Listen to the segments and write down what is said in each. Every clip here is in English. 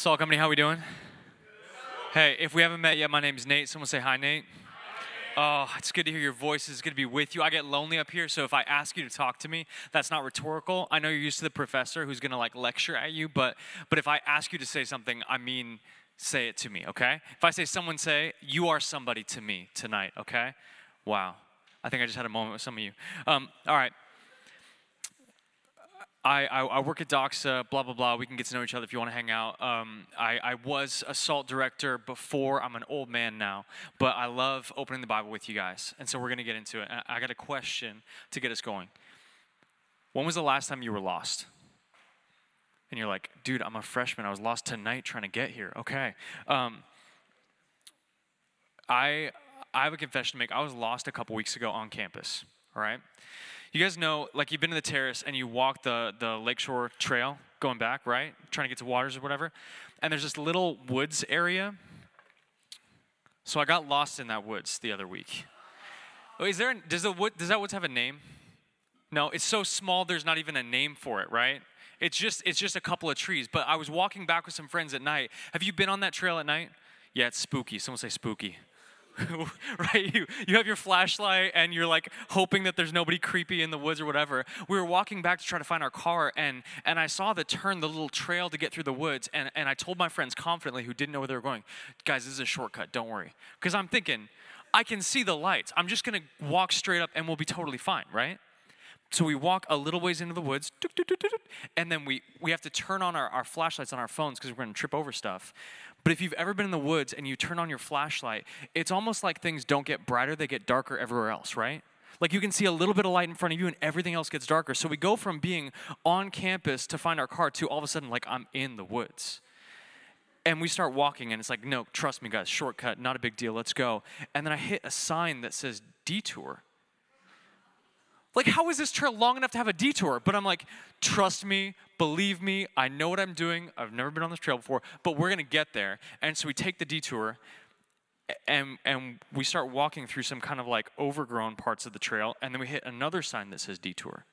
Salt Company, how we doing? Hey, if we haven't met yet, my name is Nate. Someone say hi, Nate. Oh, it's good to hear your voice. It's good to be with you. I get lonely up here, so if I ask you to talk to me, that's not rhetorical. I know you're used to the professor who's gonna like lecture at you, but but if I ask you to say something, I mean say it to me, okay? If I say someone say, you are somebody to me tonight, okay? Wow. I think I just had a moment with some of you. Um, all right. I, I, I, work at Doxa, blah, blah, blah. We can get to know each other if you want to hang out. Um, I, I was a SALT director before. I'm an old man now, but I love opening the Bible with you guys. And so we're going to get into it. I got a question to get us going. When was the last time you were lost? And you're like, dude, I'm a freshman. I was lost tonight trying to get here. Okay. Um, I, I have a confession to make. I was lost a couple weeks ago on campus, all right? You guys know, like you've been to the terrace and you walk the, the lakeshore trail going back, right? Trying to get to waters or whatever. And there's this little woods area. So I got lost in that woods the other week. Oh, is there, does, the wood, does that woods have a name? No, it's so small there's not even a name for it, right? It's just, it's just a couple of trees. But I was walking back with some friends at night. Have you been on that trail at night? Yeah, it's spooky. Someone say spooky. right? You, you have your flashlight and you're like hoping that there's nobody creepy in the woods or whatever. We were walking back to try to find our car and, and I saw the turn, the little trail to get through the woods. And, and I told my friends confidently who didn't know where they were going, guys, this is a shortcut, don't worry. Because I'm thinking, I can see the lights. I'm just going to walk straight up and we'll be totally fine, right? So we walk a little ways into the woods, and then we, we have to turn on our, our flashlights on our phones because we're going to trip over stuff. But if you've ever been in the woods and you turn on your flashlight, it's almost like things don't get brighter, they get darker everywhere else, right? Like you can see a little bit of light in front of you and everything else gets darker. So we go from being on campus to find our car to all of a sudden, like, I'm in the woods. And we start walking, and it's like, no, trust me, guys, shortcut, not a big deal, let's go. And then I hit a sign that says detour. Like, how is this trail long enough to have a detour? But I'm like, trust me, believe me, I know what I'm doing. I've never been on this trail before, but we're gonna get there. And so we take the detour and and we start walking through some kind of like overgrown parts of the trail, and then we hit another sign that says detour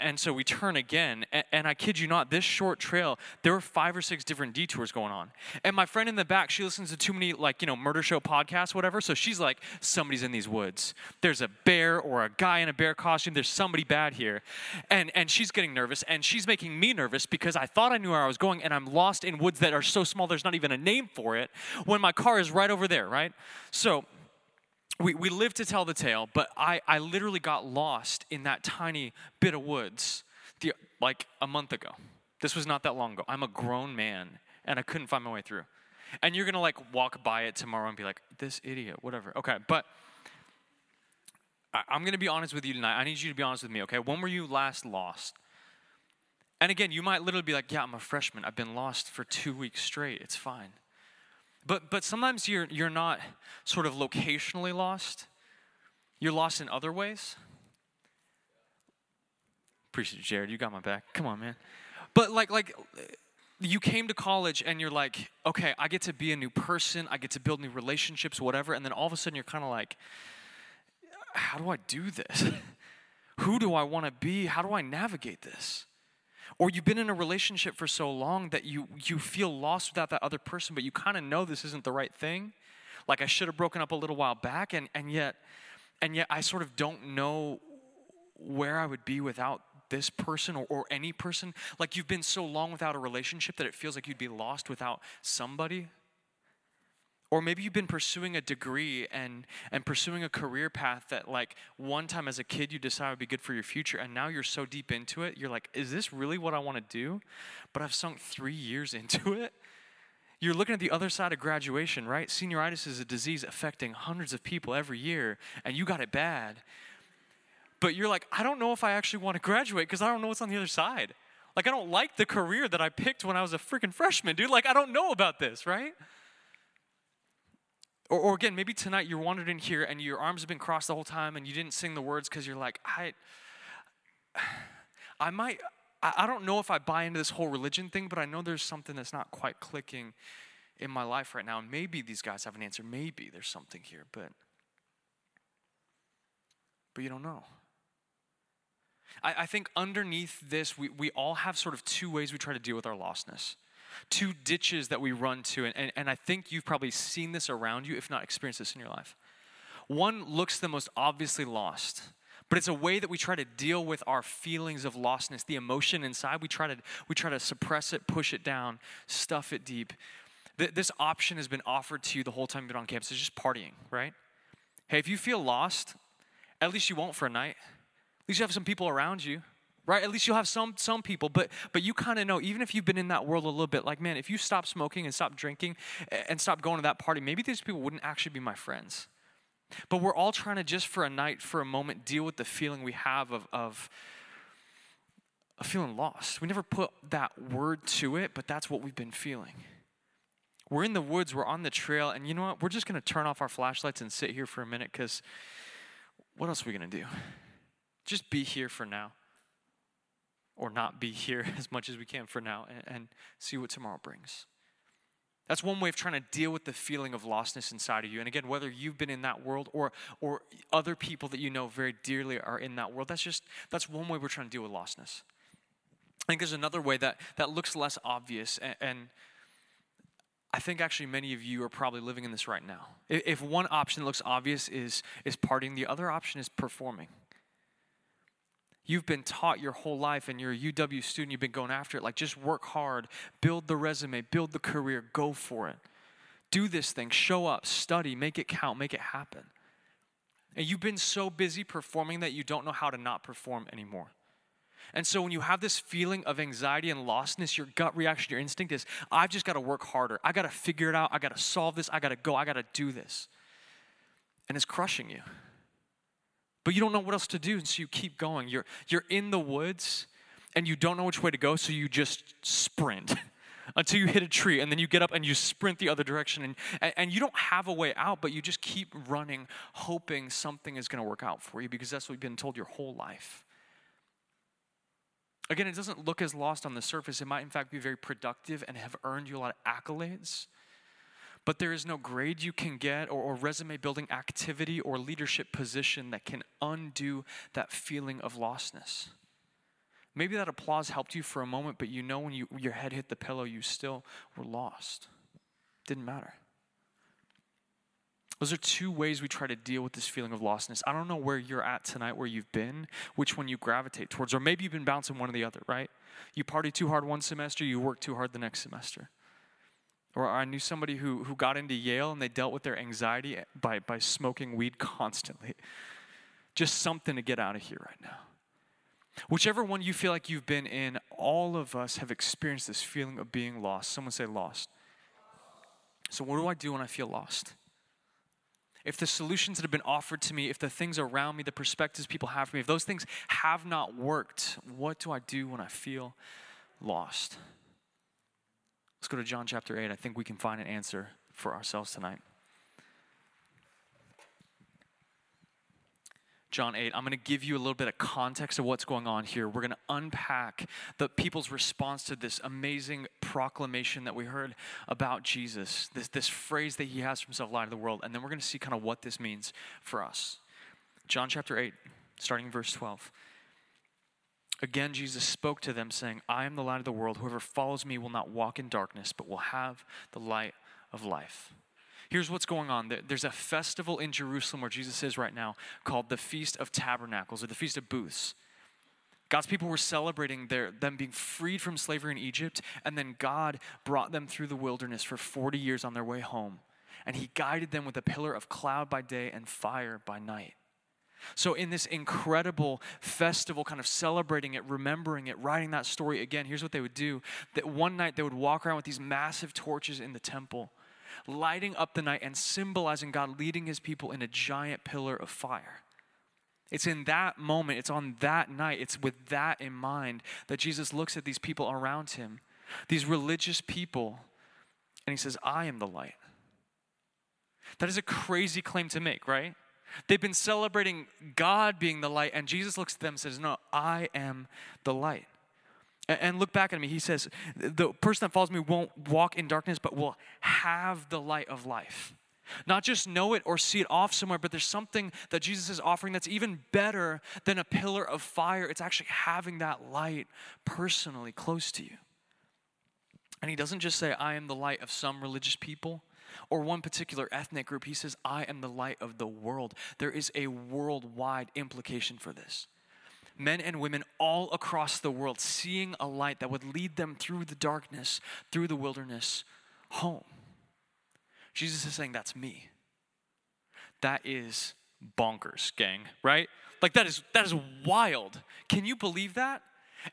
and so we turn again and, i kid you not this short trail there were five or six different detours going on. And my friend in the back she listens to too many like you know murder show podcasts whatever so she's like somebody's in these woods. There's a bear or a guy in a bear costume. There's somebody bad here. And and she's getting nervous and she's making me nervous because i thought i knew where i was going and i'm lost in woods that are so small there's not even a name for it when my car is right over there right? So we, we live to tell the tale, but I, I literally got lost in that tiny bit of woods the, like a month ago. This was not that long ago. I'm a grown man and I couldn't find my way through. And you're gonna like walk by it tomorrow and be like, this idiot, whatever. Okay, but I, I'm gonna be honest with you tonight. I need you to be honest with me, okay? When were you last lost? And again, you might literally be like, yeah, I'm a freshman. I've been lost for two weeks straight. It's fine. But, but sometimes you're, you're not sort of locationally lost, you're lost in other ways. Appreciate you, Jared. You got my back. Come on, man. But like, like, you came to college and you're like, okay, I get to be a new person, I get to build new relationships, whatever. And then all of a sudden you're kind of like, how do I do this? Who do I want to be? How do I navigate this? Or you've been in a relationship for so long that you, you feel lost without that other person, but you kind of know this isn't the right thing. Like I should have broken up a little while back, and, and yet and yet I sort of don't know where I would be without this person or, or any person. Like you've been so long without a relationship that it feels like you'd be lost without somebody. Or maybe you've been pursuing a degree and, and pursuing a career path that, like, one time as a kid you decided would be good for your future, and now you're so deep into it, you're like, is this really what I want to do? But I've sunk three years into it. You're looking at the other side of graduation, right? Senioritis is a disease affecting hundreds of people every year, and you got it bad. But you're like, I don't know if I actually want to graduate because I don't know what's on the other side. Like, I don't like the career that I picked when I was a freaking freshman, dude. Like, I don't know about this, right? Or, or again, maybe tonight you wandered in here and your arms have been crossed the whole time and you didn't sing the words because you're like, I, I might, I, I don't know if I buy into this whole religion thing, but I know there's something that's not quite clicking in my life right now. And maybe these guys have an answer. Maybe there's something here, but, but you don't know. I, I think underneath this, we, we all have sort of two ways we try to deal with our lostness. Two ditches that we run to. And, and, and I think you've probably seen this around you, if not experienced this in your life. One looks the most obviously lost, but it's a way that we try to deal with our feelings of lostness, the emotion inside. We try to, we try to suppress it, push it down, stuff it deep. This option has been offered to you the whole time you've been on campus. It's just partying, right? Hey, if you feel lost, at least you won't for a night. At least you have some people around you right? At least you'll have some some people but but you kind of know even if you've been in that world a little bit like man if you stop smoking and stop drinking and stop going to that party maybe these people wouldn't actually be my friends. But we're all trying to just for a night for a moment deal with the feeling we have of of, of feeling lost. We never put that word to it but that's what we've been feeling. We're in the woods we're on the trail and you know what? We're just going to turn off our flashlights and sit here for a minute because what else are we going to do? Just be here for now or not be here as much as we can for now and, and, see what tomorrow brings. That's one way of trying to deal with the feeling of lostness inside of you. And again, whether you've been in that world or or other people that you know very dearly are in that world, that's just that's one way we're trying to deal with lostness. I think there's another way that that looks less obvious and, and I think actually many of you are probably living in this right now. If one option looks obvious is is partying, the other option is performing. You've been taught your whole life and you're a UW student, you've been going after it. Like, just work hard, build the resume, build the career, go for it. Do this thing, show up, study, make it count, make it happen. And you've been so busy performing that you don't know how to not perform anymore. And so when you have this feeling of anxiety and lostness, your gut reaction, your instinct is, I've just got to work harder. I got to figure it out. I got to solve this. I got to go. I got to do this. And it's crushing you but you don't know what else to do, and so you keep going. You're, you're in the woods and you don't know which way to go, so you just sprint until you hit a tree, and then you get up and you sprint the other direction, and, and, you don't have a way out, but you just keep running, hoping something is going to work out for you because that's what you've been told your whole life. Again, it doesn't look as lost on the surface. It might, in fact, be very productive and have earned you a lot of accolades but there is no grade you can get or, or, resume building activity or leadership position that can undo that feeling of lostness. Maybe that applause helped you for a moment, but you know when you, your head hit the pillow, you still were lost. Didn't matter. Those are two ways we try to deal with this feeling of lostness. I don't know where you're at tonight, where you've been, which one you gravitate towards, or maybe you've been bouncing one or the other, right? You party too hard one semester, you work too hard the next semester. Or I knew somebody who, who got into Yale and they dealt with their anxiety by, by smoking weed constantly. Just something to get out of here right now. Whichever one you feel like you've been in, all of us have experienced this feeling of being lost. Someone say lost. So, what do I do when I feel lost? If the solutions that have been offered to me, if the things around me, the perspectives people have for me, if those things have not worked, what do I do when I feel lost? Let's go to John chapter 8. I think we can find an answer for ourselves tonight. John 8. I'm going to give you a little bit of context of what's going on here. We're going to unpack the people's response to this amazing proclamation that we heard about Jesus, this, this phrase that he has for himself, light of the world. And then we're going to see kind of what this means for us. John chapter 8, starting verse 12. Again, Jesus spoke to them, saying, I am the light of the world. Whoever follows me will not walk in darkness, but will have the light of life. Here's what's going on there's a festival in Jerusalem where Jesus is right now called the Feast of Tabernacles or the Feast of Booths. God's people were celebrating their, them being freed from slavery in Egypt, and then God brought them through the wilderness for 40 years on their way home. And He guided them with a pillar of cloud by day and fire by night. So, in this incredible festival, kind of celebrating it, remembering it, writing that story again, here's what they would do that one night they would walk around with these massive torches in the temple, lighting up the night and symbolizing God leading his people in a giant pillar of fire. It's in that moment, it's on that night, it's with that in mind that Jesus looks at these people around him, these religious people, and he says, I am the light. That is a crazy claim to make, right? They've been celebrating God being the light, and Jesus looks at them and says, No, I am the light. And look back at me. He says, The person that follows me won't walk in darkness, but will have the light of life. Not just know it or see it off somewhere, but there's something that Jesus is offering that's even better than a pillar of fire. It's actually having that light personally close to you. And he doesn't just say, I am the light of some religious people or one particular ethnic group. He says, I am the light of the world. There is a worldwide implication for this. Men and women all across the world seeing a light that would lead them through the darkness, through the wilderness, home. Jesus is saying, That's me. That is bonkers, gang, right? Like that is that is wild. Can you believe that?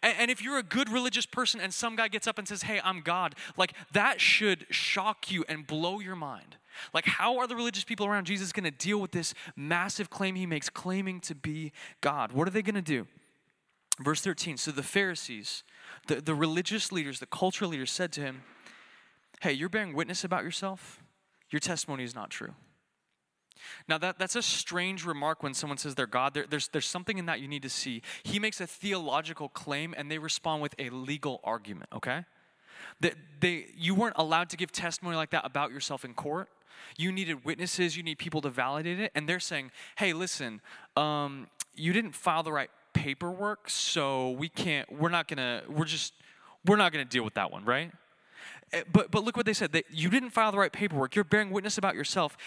And, and, if you're a good religious person and some guy gets up and says, Hey, I'm God, like that should shock you and blow your mind. Like, how are the religious people around Jesus going to deal with this massive claim he makes, claiming to be God? What are they going to do? Verse 13 So the Pharisees, the, the religious leaders, the cultural leaders said to him, Hey, you're bearing witness about yourself. Your testimony is not true. Now, that, that's a strange remark when someone says they're God. There, there's, there's something in that you need to see. He makes a theological claim, and they respond with a legal argument, okay? That they, you weren't allowed to give testimony like that about yourself in court. You needed witnesses, you need people to validate it. And they're saying, hey, listen, um, you didn't file the right paperwork, so we can't, we're not gonna, we're just, we're not gonna deal with that one, right? Eh, but, but look what they said. That you didn't file the right paperwork. You're bearing witness about yourself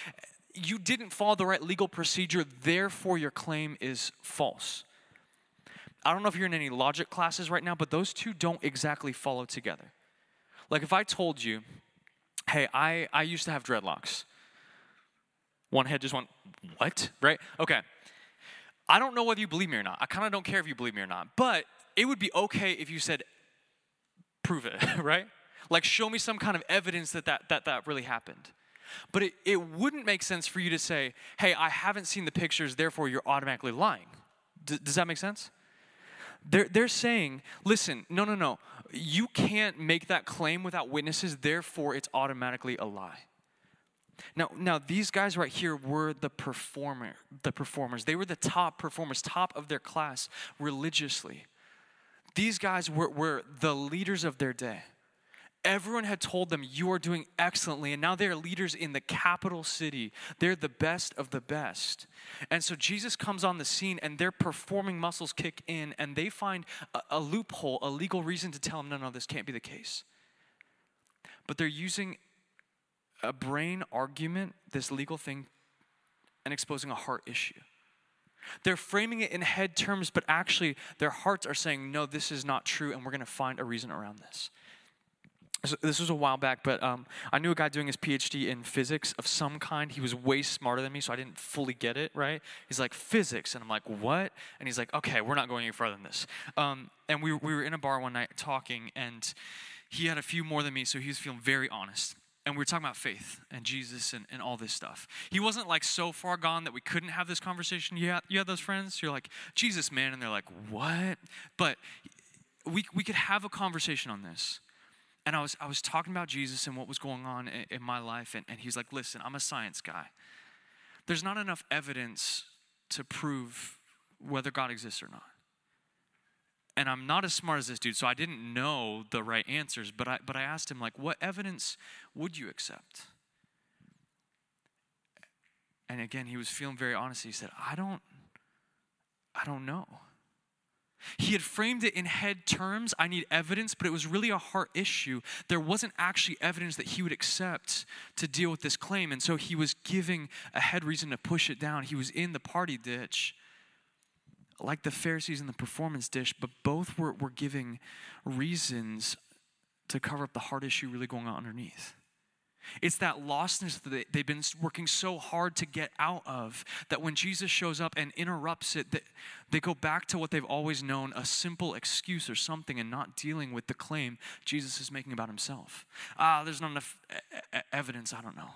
you didn't follow the right legal procedure, therefore your claim is false. I don't know if you're in any logic classes right now, but those two don't exactly follow together. Like if I told you, hey, I, I used to have dreadlocks, one head just went, what? Right? Okay. I don't know whether you believe me or not. I kind of don't care if you believe me or not, but it would be okay if you said, prove it, right? Like show me some kind of evidence that that, that, that really happened. But it, it wouldn't make sense for you to say, hey, I haven't seen the pictures, therefore you're automatically lying. D- does that make sense? They're, they're saying, listen, no, no, no. You can't make that claim without witnesses, therefore it's automatically a lie. Now, now these guys right here were the performer, the performers. They were the top performers, top of their class religiously. These guys were, were the leaders of their day. Everyone had told them, You are doing excellently. And now they are leaders in the capital city. They're the best of the best. And so Jesus comes on the scene, and their performing muscles kick in, and they find a, a loophole, a legal reason to tell him, No, no, this can't be the case. But they're using a brain argument, this legal thing, and exposing a heart issue. They're framing it in head terms, but actually their hearts are saying, No, this is not true, and we're going to find a reason around this this was a while back, but um, I knew a guy doing his PhD in physics of some kind. He was way smarter than me, so I didn't fully get it, right? He's like, physics. And I'm like, what? And he's like, okay, we're not going any further than this. Um, and we, we were in a bar one night talking, and he had a few more than me, so he was feeling very honest. And we were talking about faith and Jesus and, and all this stuff. He wasn't like so far gone that we couldn't have this conversation. You had, you had those friends? You're like, Jesus, man. And they're like, what? But we, we could have a conversation on this and I was, I was talking about Jesus and what was going on in, in my life, and, and he's like, Listen, I'm a science guy. There's not enough evidence to prove whether God exists or not. And I'm not as smart as this dude, so I didn't know the right answers, but I, but I asked him, like, what evidence would you accept? And again, he was feeling very honest. He said, I don't, I don't know. He had framed it in head terms, I need evidence, but it was really a heart issue. There wasn't actually evidence that he would accept to deal with this claim. And so he was giving a head reason to push it down. He was in the party ditch, like the Pharisees in the performance dish, but both were, were giving reasons to cover up the heart issue really going on underneath. It's that lostness that they've been working so hard to get out of that when Jesus shows up and interrupts it, that they go back to what they've always known a simple excuse or something and not dealing with the claim Jesus is making about himself. Ah, there's not enough evidence, I don't know.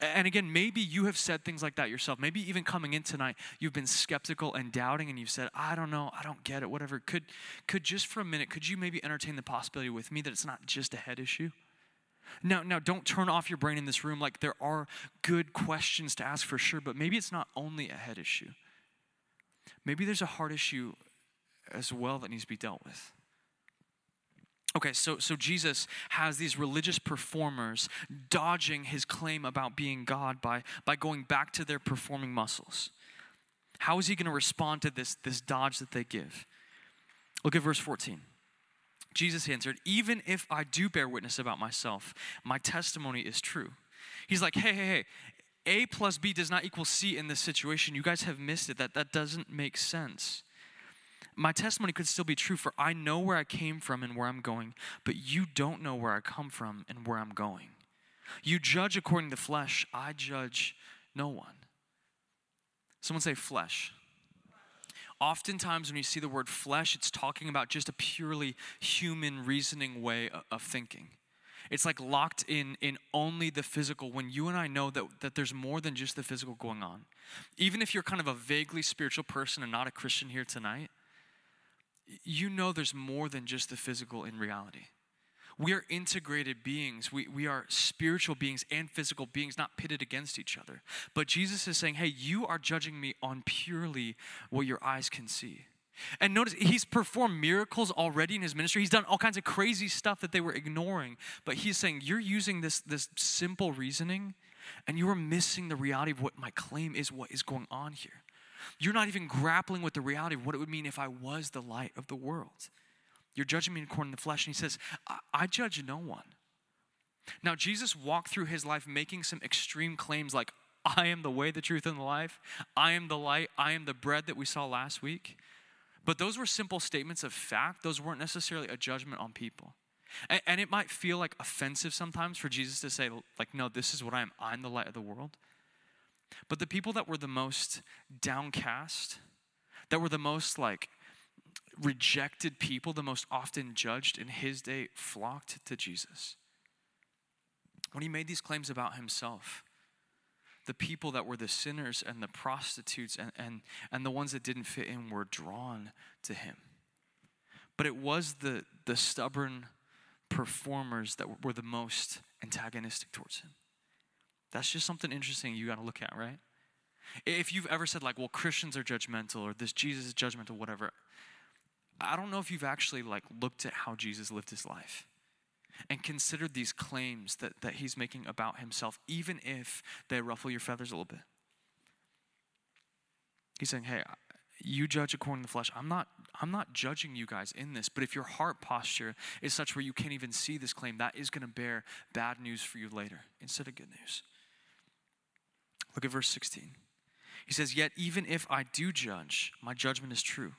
And again, maybe you have said things like that yourself. Maybe even coming in tonight, you've been skeptical and doubting, and you've said, I don't know, I don't get it, whatever. Could, could just for a minute, could you maybe entertain the possibility with me that it's not just a head issue? Now, now don't turn off your brain in this room. Like there are good questions to ask for sure, but maybe it's not only a head issue. Maybe there's a heart issue as well that needs to be dealt with. Okay, so, so Jesus has these religious performers dodging his claim about being God by, by going back to their performing muscles. How is he going to respond to this, this dodge that they give? Look at verse 14. Jesus answered, Even if I do bear witness about myself, my testimony is true. He's like, Hey, hey, hey, A plus B does not equal C in this situation. You guys have missed it. That, that doesn't make sense. My testimony could still be true, for I know where I came from and where I'm going, but you don't know where I come from and where I'm going. You judge according to flesh, I judge no one. Someone say flesh. Oftentimes, when you see the word flesh, it's talking about just a purely human reasoning way of thinking. It's like locked in in only the physical when you and I know that, that there's more than just the physical going on. Even if you're kind of a vaguely spiritual person and not a Christian here tonight, you know there's more than just the physical in reality. We are integrated beings. We, we are spiritual beings and physical beings, not pitted against each other. But Jesus is saying, hey, you are judging me on purely what your eyes can see. And notice, he's performed miracles already in his ministry. He's done all kinds of crazy stuff that they were ignoring. But he's saying, you're using this, this simple reasoning, and you are missing the reality of what my claim is, what is going on here. You're not even grappling with the reality of what it would mean if I was the light of the world. You're judging me according to the flesh. And he says, I, judge no one. Now, Jesus walked through his life making some extreme claims like, I am the way, the truth, and the life. I am the light. I am the bread that we saw last week. But those were simple statements of fact. Those weren't necessarily a judgment on people. And, and, it might feel like offensive sometimes for Jesus to say, like, no, this is what I am. I'm the light of the world. But the people that were the most downcast, that were the most like rejected people, the most often judged in his day, flocked to Jesus. When he made these claims about himself, the people that were the sinners and the prostitutes and, and, and the ones that didn't fit in were drawn to him. But it was the, the stubborn performers that were the most antagonistic towards him. That's just something interesting you got to look at, right? If you've ever said, like, well, Christians are judgmental or this Jesus is judgmental, whatever, I don't know if you've actually like looked at how Jesus lived his life and considered these claims that, that he's making about himself, even if they ruffle your feathers a little bit. He's saying, hey, you judge according to the flesh. I'm not, I'm not judging you guys in this, but if your heart posture is such where you can't even see this claim, that is going to bear bad news for you later instead of good news. Look at verse 16. He says, Yet even if I do judge, my judgment is true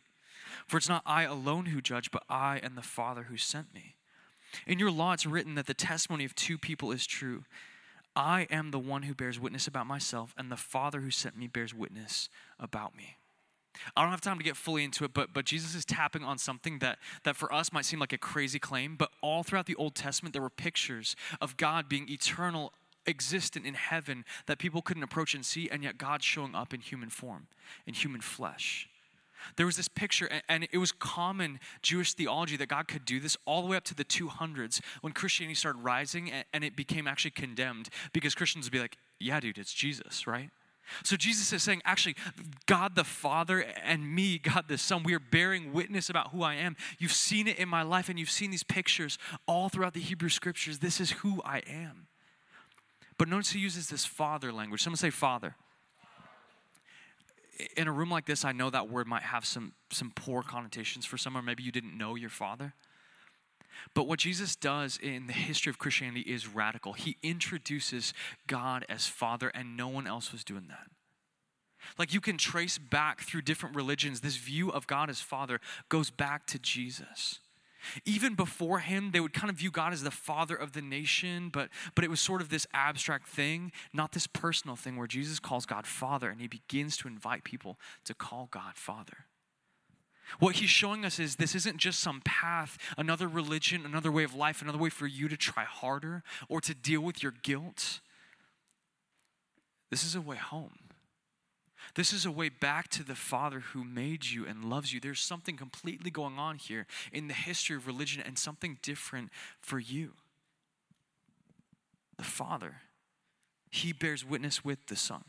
for it's not I alone who judge, but I and the Father who sent me. In your law, it's written that the testimony of two people is true. I am the one who bears witness about myself, and the Father who sent me bears witness about me. I don't have time to get fully into it, but, but Jesus is tapping on something that, that for us might seem like a crazy claim, but all throughout the Old Testament, there were pictures of God being eternal, existent in heaven that people couldn't approach and see, and yet God showing up in human form, in human flesh. There was this picture, and it was common Jewish theology that God could do this all the way up to the 200s when Christianity started rising and it became actually condemned because Christians would be like, yeah, dude, it's Jesus, right? So Jesus is saying, actually, God the Father and me, God the Son, we are bearing witness about who I am. You've seen it in my life, and you've seen these pictures all throughout the Hebrew scriptures. This is who I am. But notice he uses this father language. Someone say father in a room like this, I know that word might have some, some poor connotations for some, or maybe you didn't know your father. But what Jesus does in the history of Christianity is radical. He introduces God as Father, and no one else was doing that. Like you can trace back through different religions, this view of God as Father goes back to Jesus. Even before him, they would kind of view God as the father of the nation, but, but it was sort of this abstract thing, not this personal thing where Jesus calls God Father and he begins to invite people to call God Father. What he's showing us is this isn't just some path, another religion, another way of life, another way for you to try harder or to deal with your guilt. This is a way home. This is a way back to the Father who made you and loves you. There's something completely going on here in the history of religion and something different for you. The Father, He bears witness with the Son.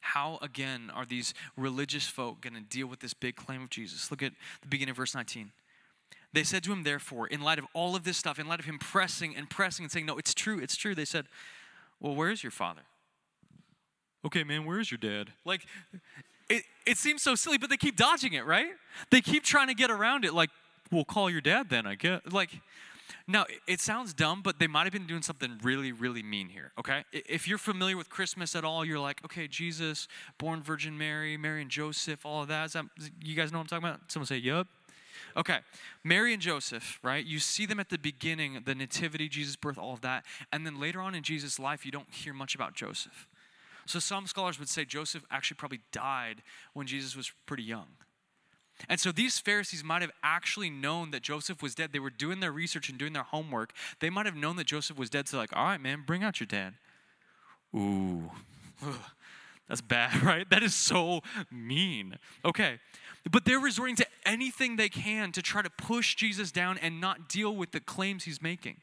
How, again, are these religious folk going to deal with this big claim of Jesus? Look at the beginning of verse 19. They said to him, therefore, in light of all of this stuff, in light of him pressing and pressing and saying, No, it's true, it's true, they said, Well, where is your father? Okay, man, where's your dad? Like, it, it seems so silly, but they keep dodging it, right? They keep trying to get around it. Like, well, call your dad then, I guess. Like, now, it sounds dumb, but they might have been doing something really, really mean here, okay? If you're familiar with Christmas at all, you're like, okay, Jesus, born Virgin Mary, Mary and Joseph, all of that. that you guys know what I'm talking about? Someone say, yup. Okay, Mary and Joseph, right? You see them at the beginning, the nativity, Jesus' birth, all of that. And then later on in Jesus' life, you don't hear much about Joseph. So some scholars would say Joseph actually probably died when Jesus was pretty young. And so these Pharisees might have actually known that Joseph was dead. They were doing their research and doing their homework. They might have known that Joseph was dead. So, like, all right, man, bring out your dad. Ooh, that's bad, right? That is so mean. Okay, but they're resorting to anything they can to try to push Jesus down and not deal with the claims he's making.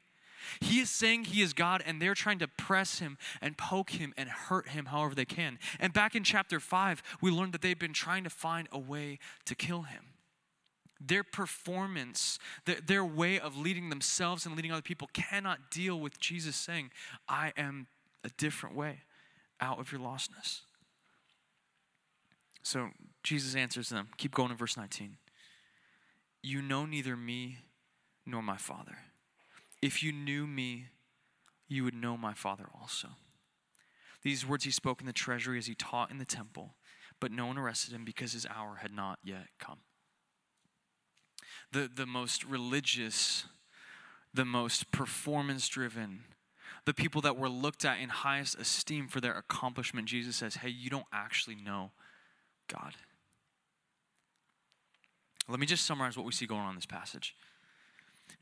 He is saying he is God, and they're trying to press him and poke him and hurt him however they can. And back in chapter 5, we learned that they've been trying to find a way to kill him. Their performance, their, their way of leading themselves and leading other people cannot deal with Jesus saying, I am a different way out of your lostness. So Jesus answers them. Keep going in verse 19. You know neither me nor my Father. If you knew me, you would know my Father also. These words he spoke in the treasury as he taught in the temple, but no one arrested him because his hour had not yet come. The, the most religious, the most performance driven, the people that were looked at in highest esteem for their accomplishment, Jesus says, Hey, you don't actually know God. Let me just summarize what we see going on in this passage.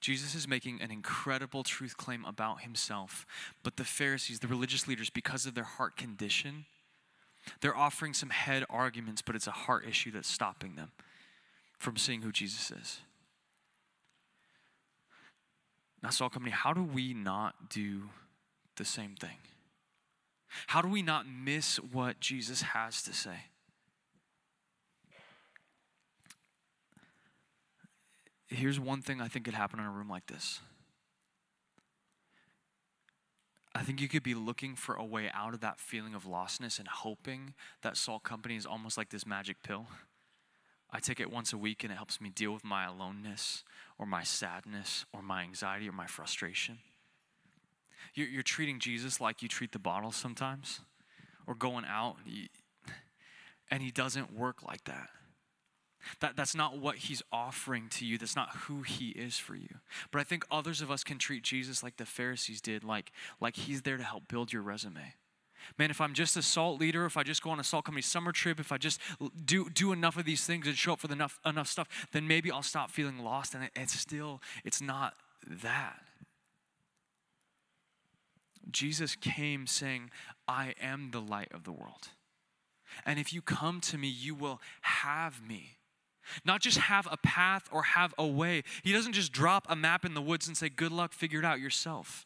Jesus is making an incredible truth claim about himself, but the Pharisees, the religious leaders, because of their heart condition, they're offering some head arguments, but it's a heart issue that's stopping them from seeing who Jesus is. Now, Salt Company, how do we not do the same thing? How do we not miss what Jesus has to say? Here's one thing I think could happen in a room like this. I think you could be looking for a way out of that feeling of lostness and hoping that Salt Company is almost like this magic pill. I take it once a week and it helps me deal with my aloneness or my sadness or my anxiety or my frustration. You're, you're treating Jesus like you treat the bottle sometimes or going out, and he doesn't work like that. That, that's not what he's offering to you. That's not who he is for you. But I think others of us can treat Jesus like the Pharisees did, like, like he's there to help build your resume. Man, if I'm just a salt leader, if I just go on a salt company summer trip, if I just do, do enough of these things and show up for enough, enough stuff, then maybe I'll stop feeling lost. And it, it's still, it's not that. Jesus came saying, I am the light of the world. And if you come to me, you will have me. Not just have a path or have a way. He doesn't just drop a map in the woods and say, Good luck, figure it out yourself.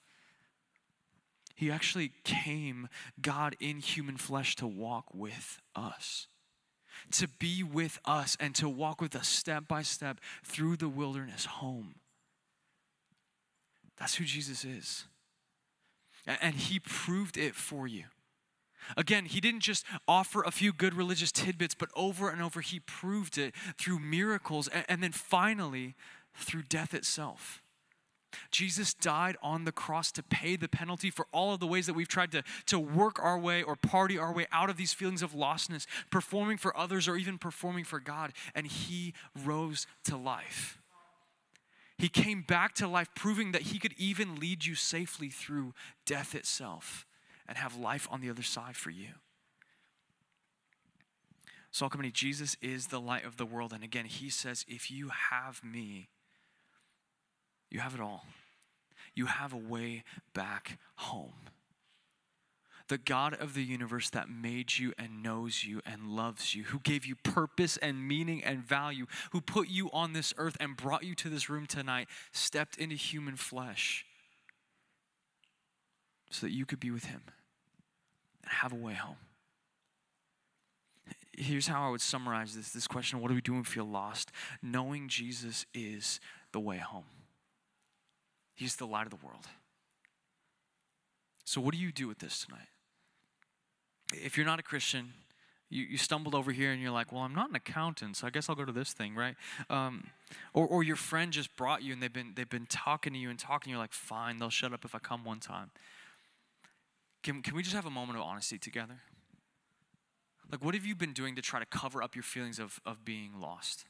He actually came, God in human flesh, to walk with us, to be with us, and to walk with us step by step through the wilderness home. That's who Jesus is. And He proved it for you. Again, he didn't just offer a few good religious tidbits, but over and over he proved it through miracles and, and then finally through death itself. Jesus died on the cross to pay the penalty for all of the ways that we've tried to, to work our way or party our way out of these feelings of lostness, performing for others or even performing for God. And He rose to life. He came back to life, proving that He could even lead you safely through death itself and have life on the other side for you. Salt Company, Jesus is the light of the world. And again, he says, if you have me, you have it all. You have a way back home. The God of the universe that made you and knows you and loves you, who gave you purpose and meaning and value, who put you on this earth and brought you to this room tonight, stepped into human flesh so that you could be with him have a way home. Here's how I would summarize this this question what do we do when we feel lost? Knowing Jesus is the way home, He's the light of the world. So, what do you do with this tonight? If you're not a Christian, You, you stumbled over here and you're like, well, I'm not an accountant, so I guess I'll go to this thing, right? Um, or, or your friend just brought you and they've been, they've been talking to you and talking. You're like, fine, they'll shut up if I come one time. Can, can we just have a moment of honesty together? Like, what have you been doing to try to cover up your feelings of, of being lost?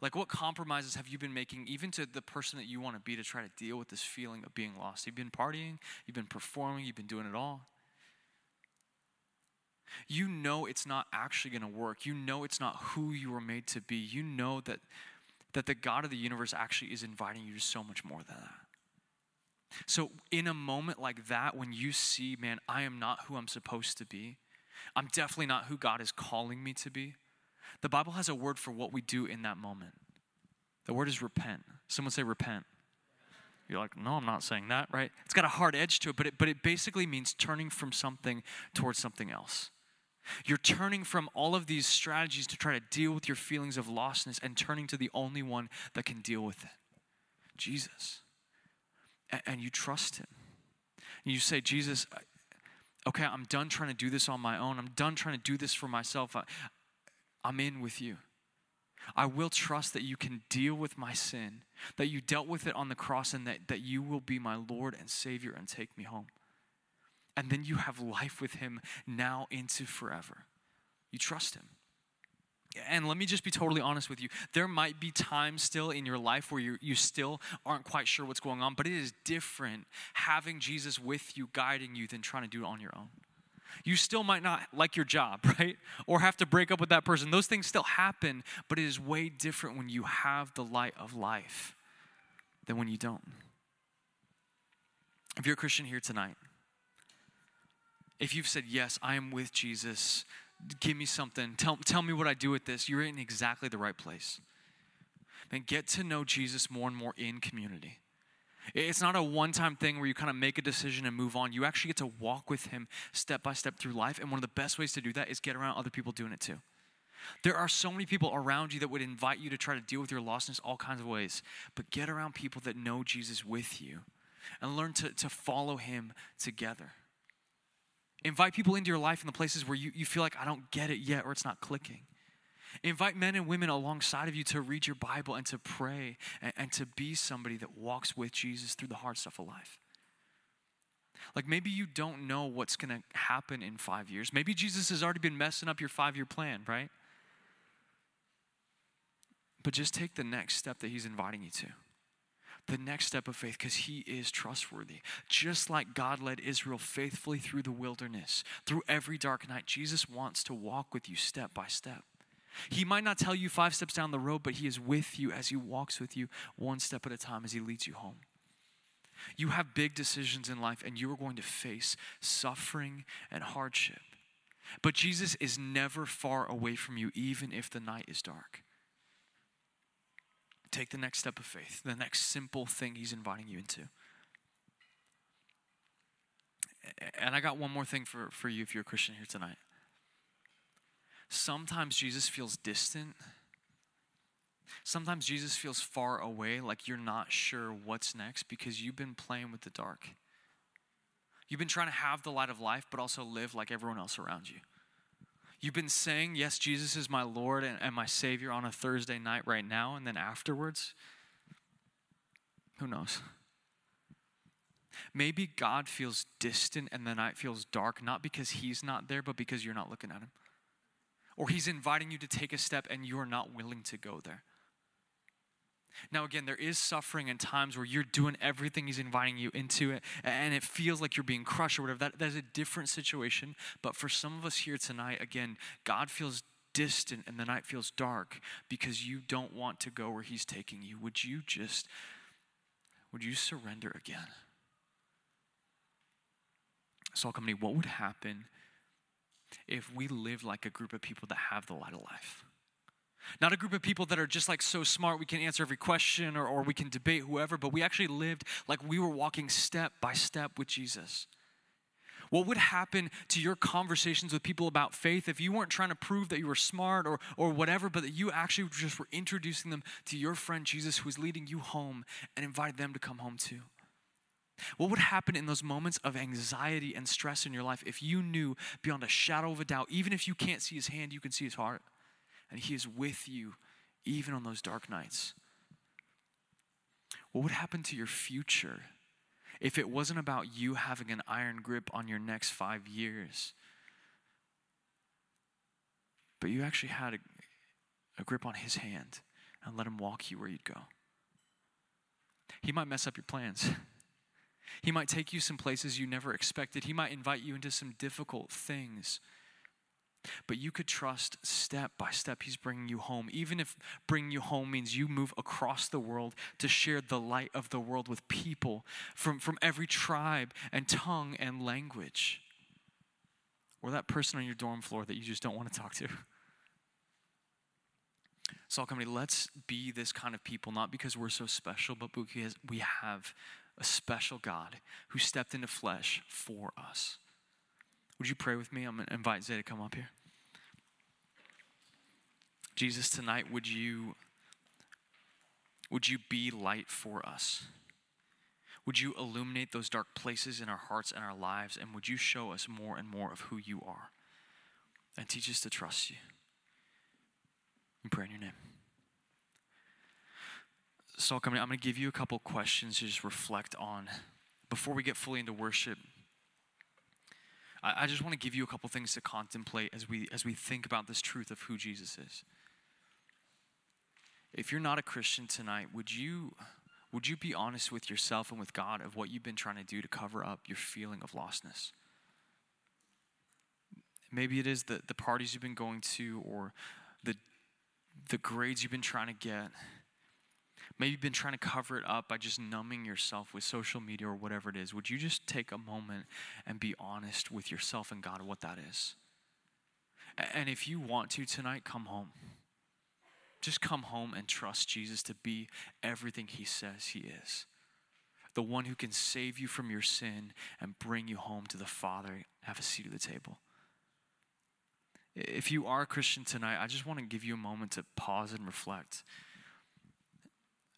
Like, what compromises have you been making, even to the person that you want to be, to try to deal with this feeling of being lost? You've been partying, you've been performing, you've been doing it all. You know it's not actually going to work. You know it's not who you were made to be. You know that, that the God of the universe actually is inviting you to so much more than that. So, in a moment like that, when you see, man, I am not who I'm supposed to be, I'm definitely not who God is calling me to be, the Bible has a word for what we do in that moment. The word is repent. Someone say repent. You're like, no, I'm not saying that, right? It's got a hard edge to it, but it, but it basically means turning from something towards something else. You're turning from all of these strategies to try to deal with your feelings of lostness and turning to the only one that can deal with it Jesus. And, you trust Him. And you say, Jesus, okay, I'm done trying to do this on my own. I'm done trying to do this for myself. I, I'm in with you. I will trust that you can deal with my sin, that you dealt with it on the cross, and that, that you will be my Lord and Savior and take me home. And then you have life with Him now into forever. You trust Him. And let me just be totally honest with you. There might be times still in your life where you, you still aren't quite sure what's going on, but it is different having Jesus with you, guiding you, than trying to do it on your own. You still might not like your job, right? Or have to break up with that person. Those things still happen, but it is way different when you have the light of life than when you don't. If you're a Christian here tonight, if you've said, Yes, I am with Jesus, give me something, tell, tell me what I do with this, you're in exactly the right place. Man, get to know Jesus more and more in community. It's not a one time thing where you kind of make a decision and move on. You actually get to walk with Him step by step through life. And one of the best ways to do that is get around other people doing it too. There are so many people around you that would invite you to try to deal with your lostness all kinds of ways. But get around people that know Jesus with you and learn to, to follow Him together. Invite people into your life in the places where you, you feel like I don't get it yet or it's not clicking. Invite men and women alongside of you to read your Bible and to pray and, and to be somebody that walks with Jesus through the hard stuff of life. Like maybe you don't know what's going to happen in five years. Maybe Jesus has already been messing up your five year plan, right? But just take the next step that he's inviting you to. The next step of faith, because he is trustworthy. Just like God led Israel faithfully through the wilderness, through every dark night, Jesus wants to walk with you step by step. He might not tell you five steps down the road, but He is with you as He walks with you one step at a time as He leads you home. You have big decisions in life, and you are going to face suffering and hardship. But Jesus is never far away from you, even if the night is dark. Take the next step of faith, the next simple thing He's inviting you into. And I got one more thing for, for you if you're a Christian here tonight. Sometimes Jesus feels distant. Sometimes Jesus feels far away, like you're not sure what's next because you've been playing with the dark. You've been trying to have the light of life, but also live like everyone else around you. You've been saying, Yes, Jesus is my Lord and, and my Savior on a Thursday night right now, and then afterwards, who knows? Maybe God feels distant and the night feels dark, not because He's not there, but because you're not looking at Him or He's inviting you to take a step and you are not willing to go there. Now, again, there is suffering and times where you're doing everything He's inviting you into it, and it feels like you're being crushed or whatever. That, that is a different situation. But for some of us here tonight, again, God feels distant and the night feels dark because you don't want to go where He's taking you. Would you just, would you surrender again? Salt Company, what would happen if we live like a group of people that have the light of life. Not a group of people that are just like so smart we can answer every question or, or we can debate whoever, but we actually lived like we were walking step by step with Jesus. What would happen to your conversations with people about faith if you weren't trying to prove that you were smart or, or whatever, but that you actually just were introducing them to your friend Jesus who was leading you home and invited them to come home too? What would happen in those moments of anxiety and stress in your life if you knew beyond a shadow of a doubt, even if you can't see his hand, you can see his heart, and he is with you even on those dark nights? What would happen to your future if it wasn't about you having an iron grip on your next five years, but you actually had a, a grip on his hand and let him walk you where you'd go? He might mess up your plans. He might take you some places you never expected. He might invite you into some difficult things. But you could trust step by step, He's bringing you home. Even if bringing you home means you move across the world to share the light of the world with people from, from every tribe and tongue and language. Or that person on your dorm floor that you just don't want to talk to. Salt Company, let's be this kind of people, not because we're so special, but because we have a special God who stepped into flesh for us. Would you pray with me? I'm going to invite Zay to come up here. Jesus, tonight, would you, would you be light for us? Would you illuminate those dark places in our hearts and our lives? And would you show us more and more of who you are? And teach us to trust you. We pray in your name. So I'm going to give you a couple questions to just reflect on before we get fully into worship. I, just want to give you a couple things to contemplate as we as we think about this truth of who Jesus is. If you're not a Christian tonight, would you would you be honest with yourself and with God of what you've been trying to do to cover up your feeling of lostness? Maybe it is the, the parties you've been going to or the the grades you've been trying to get Maybe you've been trying to cover it up by just numbing yourself with social media or whatever it is. Would you just take a moment and be honest with yourself and God of what that is? And if you want to tonight, come home. Just come home and trust Jesus to be everything he says he is. The one who can save you from your sin and bring you home to the Father, have a seat at the table. If you are a Christian tonight, I just want to give you a moment to pause and reflect.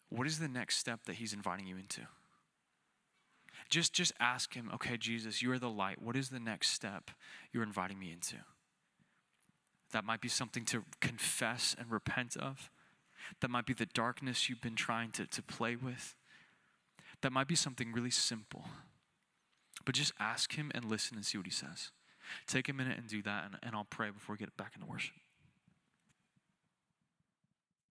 What is the next step that he's inviting you into? Just, just ask him, okay, Jesus, you are the light. What is the next step you're inviting me into? That might be something to confess and repent of. That might be the darkness you've been trying to, to play with. That might be something really simple. But just ask him and listen and see what he says. Take a minute and do that, and, and I'll pray before we get back into worship.